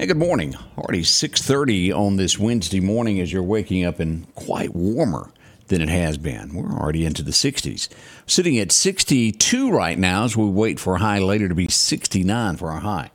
Hey, good morning. Already 6:30 on this Wednesday morning as you're waking up and quite warmer than it has been. We're already into the 60s. Sitting at 62 right now as we wait for a high later to be 69 for our high.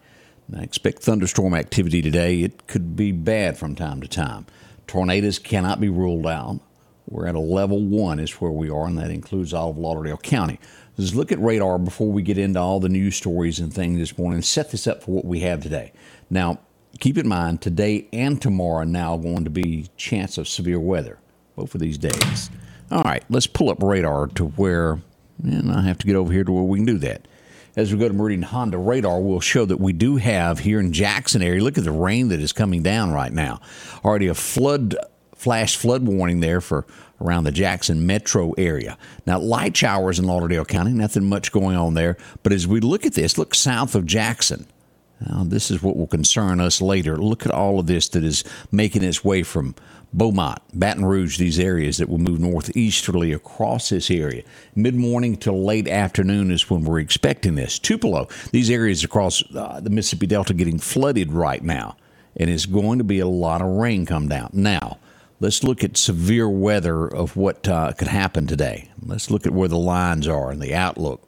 I expect thunderstorm activity today. It could be bad from time to time. Tornadoes cannot be ruled out. We're at a level one, is where we are, and that includes all of Lauderdale County. Let's look at radar before we get into all the news stories and things this morning. Set this up for what we have today. Now, keep in mind today and tomorrow now going to be chance of severe weather both of these days all right let's pull up radar to where and i have to get over here to where we can do that as we go to meridian honda radar we'll show that we do have here in jackson area look at the rain that is coming down right now already a flood flash flood warning there for around the Jackson metro area. Now, light showers in Lauderdale County, nothing much going on there. But as we look at this, look south of Jackson. Now, this is what will concern us later. Look at all of this that is making its way from Beaumont, Baton Rouge, these areas that will move northeasterly across this area. Mid morning to late afternoon is when we're expecting this. Tupelo, these areas across uh, the Mississippi Delta getting flooded right now, and it's going to be a lot of rain come down. Now, let's look at severe weather of what uh, could happen today. Let's look at where the lines are and the outlook.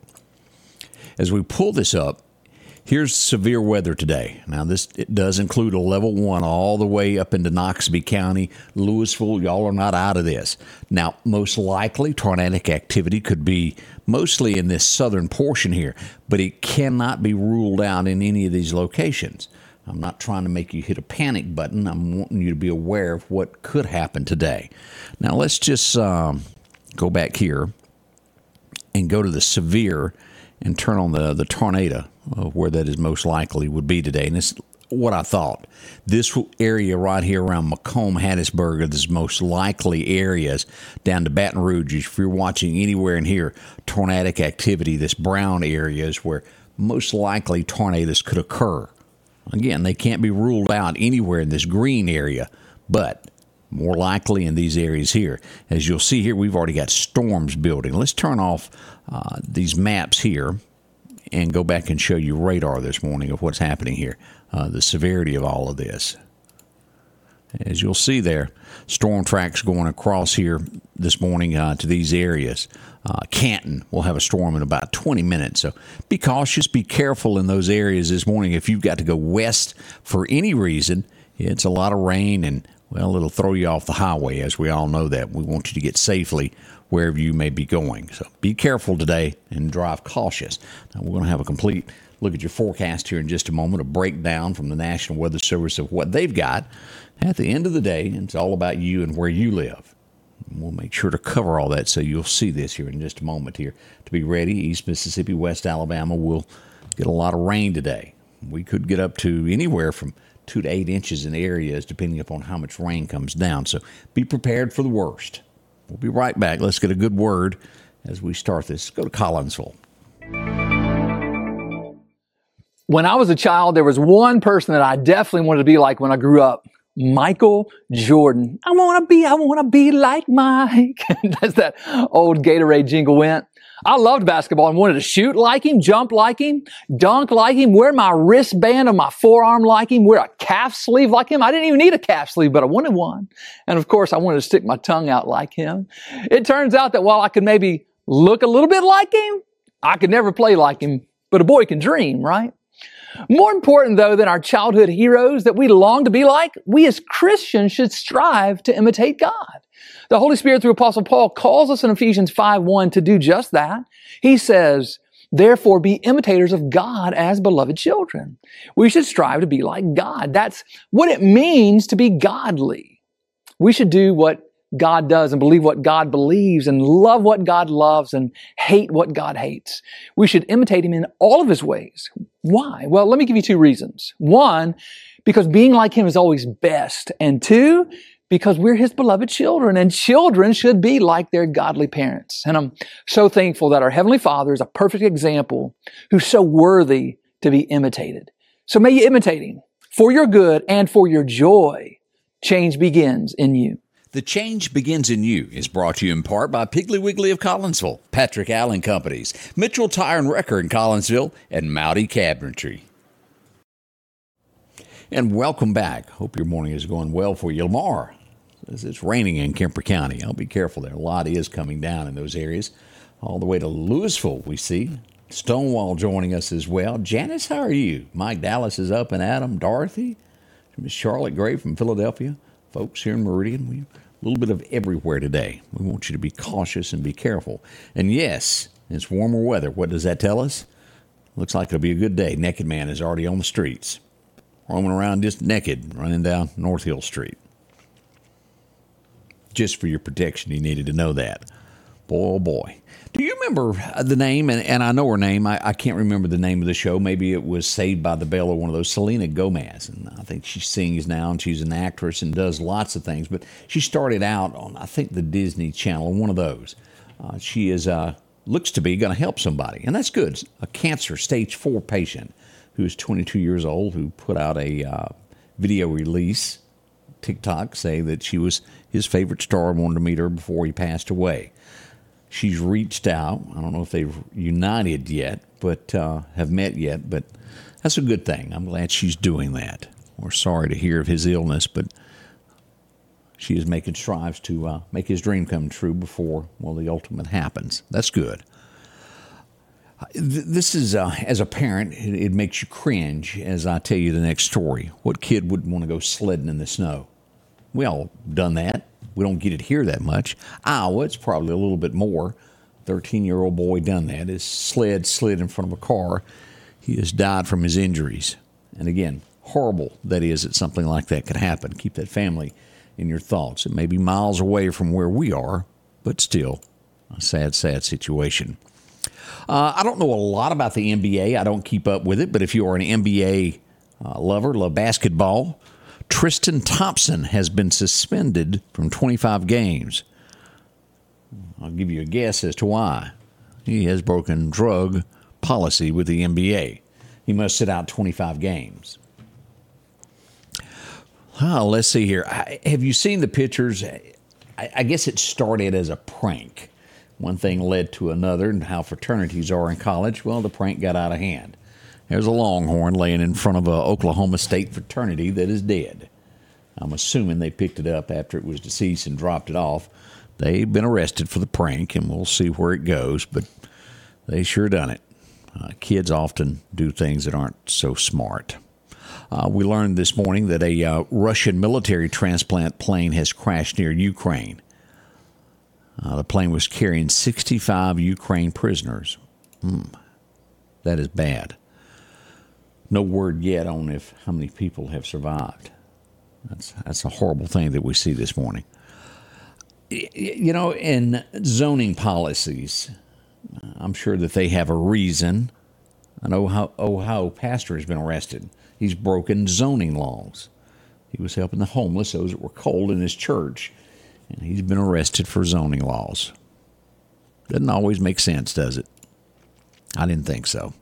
As we pull this up, Here's severe weather today. Now, this it does include a level one all the way up into Noxubee County, Louisville. Y'all are not out of this. Now, most likely, tornadic activity could be mostly in this southern portion here, but it cannot be ruled out in any of these locations. I'm not trying to make you hit a panic button. I'm wanting you to be aware of what could happen today. Now, let's just um, go back here and go to the severe and turn on the, the tornado where that is most likely would be today. And it's what I thought. This area right here around McComb, Hattiesburg the most likely areas down to Baton Rouge. If you're watching anywhere in here, tornadic activity, this brown area is where most likely tornadoes could occur. Again, they can't be ruled out anywhere in this green area, but more likely in these areas here. As you'll see here, we've already got storms building. Let's turn off uh, these maps here and go back and show you radar this morning of what's happening here, uh, the severity of all of this. As you'll see there, storm tracks going across here this morning uh, to these areas. Uh, Canton will have a storm in about 20 minutes, so be cautious, be careful in those areas this morning. If you've got to go west for any reason, it's a lot of rain and well, it'll throw you off the highway, as we all know that. We want you to get safely wherever you may be going. So be careful today and drive cautious. Now, we're going to have a complete look at your forecast here in just a moment, a breakdown from the National Weather Service of what they've got. At the end of the day, it's all about you and where you live. We'll make sure to cover all that so you'll see this here in just a moment here. To be ready, East Mississippi, West Alabama will get a lot of rain today. We could get up to anywhere from two to eight inches in areas, depending upon how much rain comes down. So be prepared for the worst. We'll be right back. Let's get a good word as we start this. Go to Collinsville. When I was a child, there was one person that I definitely wanted to be like when I grew up. Michael Jordan. I want to be, I want to be like Mike. That's that old Gatorade jingle went. I loved basketball and wanted to shoot like him, jump like him, dunk like him, wear my wristband on my forearm like him, wear a calf sleeve like him. I didn't even need a calf sleeve, but I wanted one. And of course, I wanted to stick my tongue out like him. It turns out that while I could maybe look a little bit like him, I could never play like him, but a boy can dream, right? More important, though, than our childhood heroes that we long to be like, we as Christians should strive to imitate God. The Holy Spirit through Apostle Paul calls us in Ephesians 5 1 to do just that. He says, Therefore, be imitators of God as beloved children. We should strive to be like God. That's what it means to be godly. We should do what God does and believe what God believes and love what God loves and hate what God hates. We should imitate Him in all of His ways. Why? Well, let me give you two reasons. One, because being like Him is always best. And two, because we're his beloved children and children should be like their godly parents. And I'm so thankful that our heavenly father is a perfect example who's so worthy to be imitated. So may you imitate him for your good and for your joy. Change begins in you. The Change Begins in You is brought to you in part by Piggly Wiggly of Collinsville, Patrick Allen Companies, Mitchell Tire and Wrecker in Collinsville, and Mowdy Cabinetry. And welcome back. Hope your morning is going well for you. Lamar, it's raining in Kemper County. I'll be careful there. A lot is coming down in those areas. All the way to Louisville, we see. Stonewall joining us as well. Janice, how are you? Mike Dallas is up and Adam. Dorothy, Miss Charlotte Gray from Philadelphia. Folks here in Meridian, we a little bit of everywhere today. We want you to be cautious and be careful. And yes, it's warmer weather. What does that tell us? Looks like it'll be a good day. Naked Man is already on the streets, roaming around just naked, running down North Hill Street. Just for your protection, you needed to know that. Boy, oh boy. Do you remember the name? And, and I know her name. I, I, can't remember the name of the show. Maybe it was Saved by the Bell or one of those. Selena Gomez. And I think she sings now and she's an actress and does lots of things. But she started out on, I think, the Disney Channel, one of those. Uh, she is, uh, looks to be going to help somebody. And that's good. A cancer stage four patient who is 22 years old who put out a uh, video release, TikTok, saying that she was his favorite star and wanted to meet her before he passed away. She's reached out. I don't know if they've united yet, but uh, have met yet. But that's a good thing. I'm glad she's doing that. We're sorry to hear of his illness, but she is making strives to uh, make his dream come true before well the ultimate happens. That's good. This is, uh, as a parent, it, it, makes you cringe as I tell you the next story. What kid wouldn't want to go sledding in the snow? We all done that. We don't get it here that much. Iowa, it's probably a little bit more. 13 year old boy done that. His sled slid in front of a car. He has died from his injuries. And again, horrible that is that something like that could happen. Keep that family in your thoughts. It may be miles away from where we are, but still a sad, sad situation. Uh, I don't know a lot about the NBA. I don't keep up with it, but if you are an NBA uh, lover, love basketball, Tristan Thompson has been suspended from 25 games. I'll give you a guess as to why. He has broken drug policy with the NBA. He must sit out 25 games. Oh, let's see here. Have you seen the pictures? I guess it started as a prank. One thing led to another, and how fraternities are in college. Well, the prank got out of hand. There's a longhorn laying in front of a Oklahoma State fraternity that is dead. I'm assuming they picked it up after it was deceased and dropped it off. They've been arrested for the prank, and we'll see where it goes, but they sure done it. Uh, kids often do things that aren't so smart. Uh, we learned this morning that a uh, Russian military transplant plane has crashed near Ukraine. Uh, the plane was carrying 65 Ukraine prisoners. Mm, that is bad. No word yet on if how many people have survived. That's that's a horrible thing that we see this morning. You know, in zoning policies, I'm sure that they have a reason. An Ohio, Ohio pastor has been arrested. He's broken zoning laws. He was helping the homeless, those that were cold in his church, and he's been arrested for zoning laws. Doesn't always make sense, does it? I didn't think so.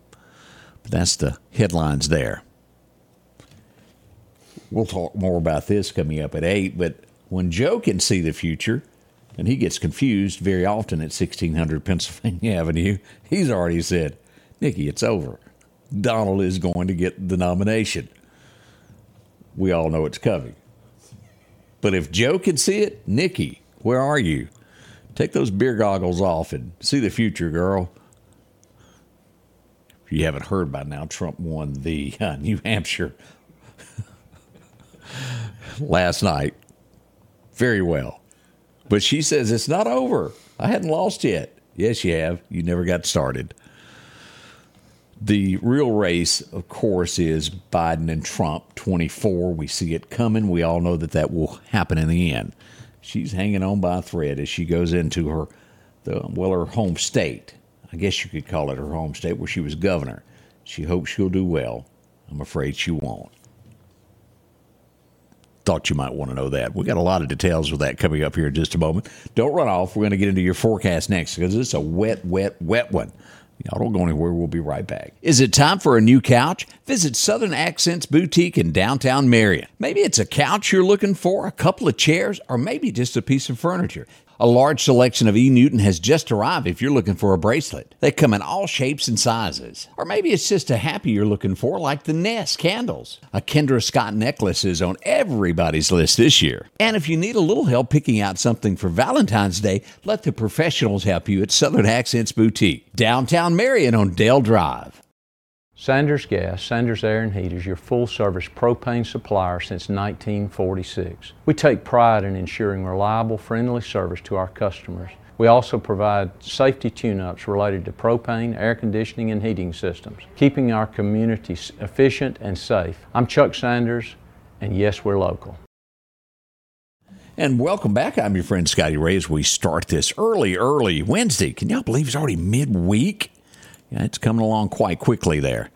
But that's the headlines there. We'll talk more about this coming up at 8. But when Joe can see the future, and he gets confused very often at 1600 Pennsylvania Avenue, he's already said, Nikki, it's over. Donald is going to get the nomination. We all know it's coming. But if Joe can see it, Nikki, where are you? Take those beer goggles off and see the future, girl If you haven't heard by now, Trump won the uh, New Hampshire last night very well. But she says it's not over. I hadn't lost yet. Yes, you have. You never got started. The real race, of course, is Biden and Trump 24. We see it coming. We all know that that will happen in the end. She's hanging on by a thread as she goes into her, the, well, her home state I guess you could call it her home state, where she was governor. She hopes she'll do well. I'm afraid she won't. Thought you might want to know that. We got a lot of details with that coming up here in just a moment. Don't run off. We're going to get into your forecast next because it's a wet, wet, wet one. Y'all don't go anywhere. We'll be right back. Is it time for a new couch? Visit Southern Accents Boutique in downtown Marion. Maybe it's a couch you're looking for, a couple of chairs, or maybe just a piece of furniture. A large selection of E. Newton has just arrived if you're looking for a bracelet. They come in all shapes and sizes. Or maybe it's just a happy you're looking for, like the Nest candles. A Kendra Scott necklace is on everybody's list this year. And if you need a little help picking out something for Valentine's Day, let the professionals help you at Southern Accents Boutique, downtown Marion on Dale Drive. Sanders Gas, Sanders Air and Heat is your full service propane supplier since 1946. We take pride in ensuring reliable, friendly service to our customers. We also provide safety tune ups related to propane, air conditioning, and heating systems, keeping our community efficient and safe. I'm Chuck Sanders, and yes, we're local. And welcome back. I'm your friend Scotty Ray as we start this early, early Wednesday. Can y'all believe it's already midweek? Yeah, it's coming along quite quickly there.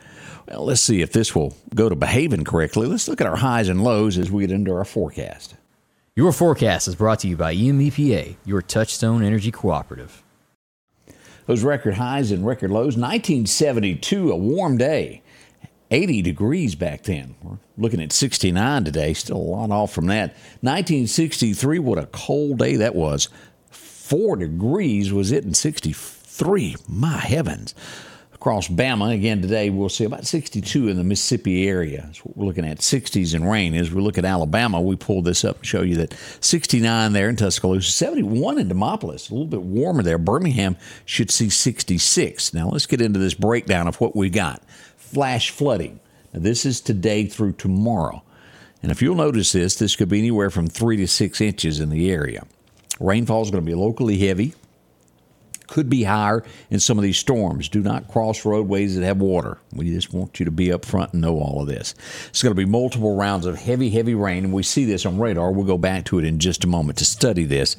Well, let's see if this will go to behaving correctly. Let's look at our highs and lows as we get into our forecast. Your forecast is brought to you by EMEPA, your Touchstone Energy Cooperative. Those record highs and record lows 1972, a warm day. 80 degrees back then. We're looking at 69 today, still a lot off from that. 1963, what a cold day that was. Four degrees was it in 63. My heavens across Bama. Again, today we'll see about 62 in the Mississippi area. That's what we're looking at 60s and rain. As we look at Alabama, we pulled this up to show you that 69 there in Tuscaloosa, 71 in Demopolis, a little bit warmer there. Birmingham should see 66. Now let's get into this breakdown of what we got. Flash flooding. Now, this is today through tomorrow. And if you'll notice this, this could be anywhere from three to six inches in the area. Rainfall is going to be locally heavy could be higher in some of these storms. Do not cross roadways that have water. We just want you to be up front and know all of this. It's going to be multiple rounds of heavy, heavy rain, and we see this on radar. We'll go back to it in just a moment to study this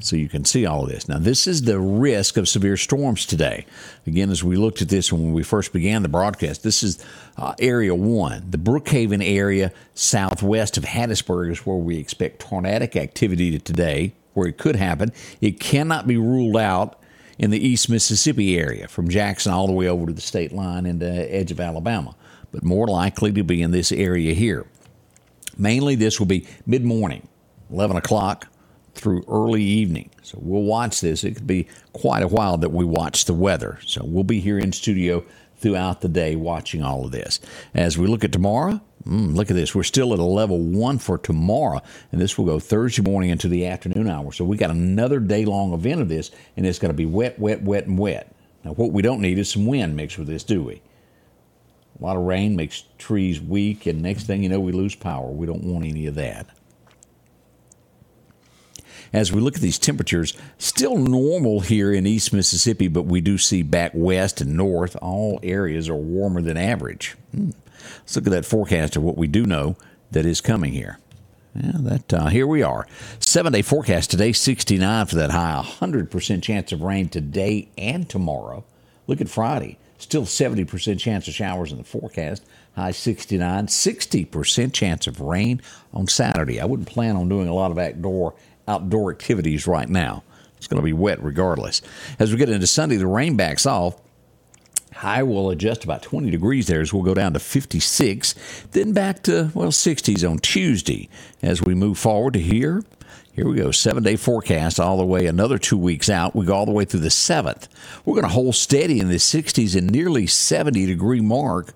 so you can see all of this. Now, this is the risk of severe storms today. Again, as we looked at this when we first began the broadcast, this is uh, Area 1. The Brookhaven area southwest of Hattiesburg is where we expect tornadic activity today, where it could happen. It cannot be ruled out in the East Mississippi area, from Jackson all the way over to the state line and the edge of Alabama, but more likely to be in this area here. Mainly, this will be mid morning, 11 o'clock through early evening. So we'll watch this. It could be quite a while that we watch the weather. So we'll be here in studio throughout the day watching all of this. As we look at tomorrow, mm, look at this. We're still at a level one for tomorrow, and this will go Thursday morning into the afternoon hour. So we got another day long event of this, and it's going to be wet, wet, wet, and wet. Now, what we don't need is some wind mixed with this, do we? A lot of rain makes trees weak, and next thing you know, we lose power. We don't want any of that as we look at these temperatures, still normal here in East Mississippi, but we do see back west and north, all areas are warmer than average. Hmm. Let's look at that forecast of what we do know that is coming here. Yeah, that uh, here we are. Seven day forecast today, 69 for that high, 100% chance of rain today and tomorrow. Look at Friday, still 70% chance of showers in the forecast, high 69, 60% chance of rain on Saturday. I wouldn't plan on doing a lot of outdoor outdoor activities right now. It's going to be wet regardless. As we get into Sunday, the rain backs off. High will adjust about 20 degrees there as we'll go down to 56, then back to, well, 60s on Tuesday. As we move forward to here, here we go, seven day forecast all the way another two weeks out. We go all the way through the 7th. We're going to hold steady in the 60s and nearly 70 degree mark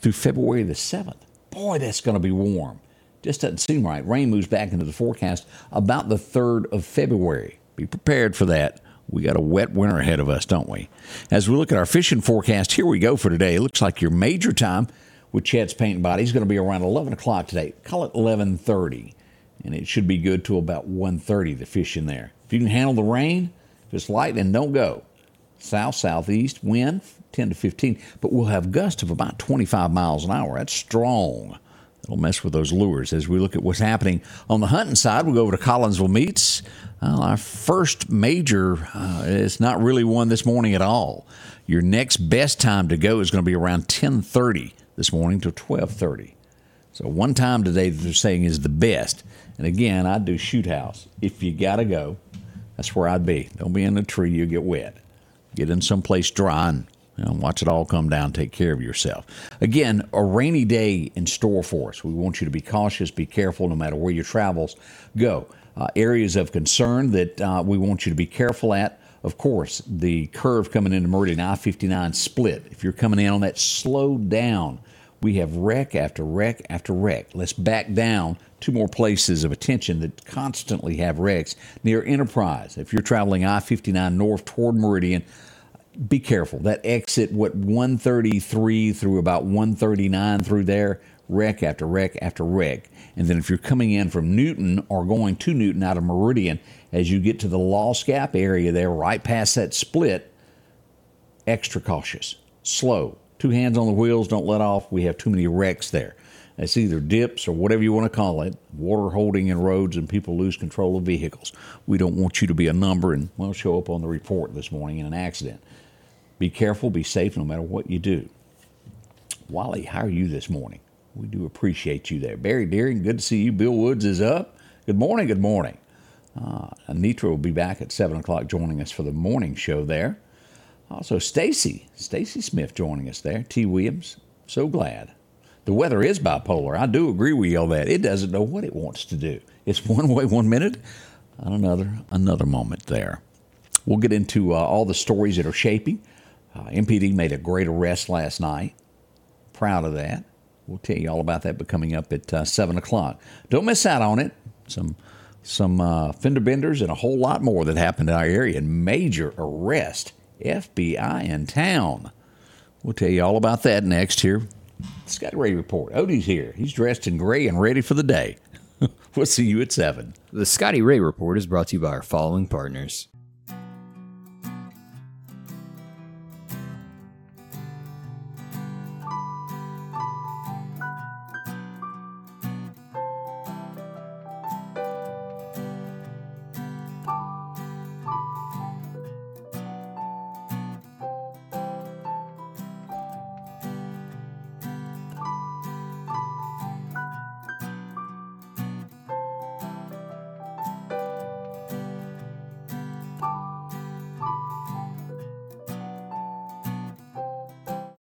through February the 7th. Boy, that's going to be warm. Just doesn't seem right. Rain moves back into the forecast about the 3rd of February. Be prepared for that. We got a wet winter ahead of us, don't we? As we look at our fishing forecast, here we go for today. It looks like your major time with Chet's Paint Body is going to be around 11 o'clock today. Call it 11:30, and it should be good till about 1:30. The fish in there. If you can handle the rain, if it's light, then don't go. South southeast wind 10 to 15, but we'll have gusts of about 25 miles an hour. That's strong. It'll mess with those lures. As we look at what's happening on the hunting side, we'll go over to Collinsville Meats. Well, our first major, uh, it's not really one this morning at all. Your next best time to go is going to be around 10:30 this morning to 12:30. So one time today that they're saying is the best. And again, I'd do shoot house. If you got to go, that's where I'd be. Don't be in the tree, you get wet. Get in someplace dry and you know, watch it all come down. Take care of yourself. Again, a rainy day in store for us. We want you to be cautious, be careful, no matter where your travels go. Uh, areas of concern that uh, we want you to be careful at. Of course, the curve coming into Meridian I 59 split. If you're coming in on that, slow down. We have wreck after wreck after wreck. Let's back down two more places of attention that constantly have wrecks near Enterprise. If you're traveling I 59 north toward Meridian, be careful. That exit, what 133 through about 139 through there, wreck after wreck after wreck. And then if you're coming in from Newton or going to Newton out of Meridian, as you get to the Lost Gap area there, right past that split, extra cautious, slow. Two hands on the wheels, don't let off. We have too many wrecks there. It's either dips or whatever you want to call it, water holding in roads and people lose control of vehicles. We don't want you to be a number and, well, show up on the report this morning in an accident. Be careful, be safe no matter what you do. Wally, how are you this morning? We do appreciate you there. Barry Deering, good to see you. Bill Woods is up. Good morning, good morning. Uh, Anitra will be back at 7 o'clock joining us for the morning show there. Also, Stacy, Stacy Smith joining us there. T. Williams, so glad. The weather is bipolar. I do agree with you on that. It doesn't know what it wants to do. It's one way one minute, another another moment there. We'll get into uh, all the stories that are shaping. Uh, MPD made a great arrest last night. Proud of that. We'll tell you all about that, but coming up at uh, seven o'clock. Don't miss out on it. Some some uh, fender benders and a whole lot more that happened in our area. And major arrest. FBI in town. We'll tell you all about that next here Scott Ray report. Odie's here. He's dressed in gray and ready for the day. we'll see you at 7. The Scotty Ray Report is brought to you by our following partners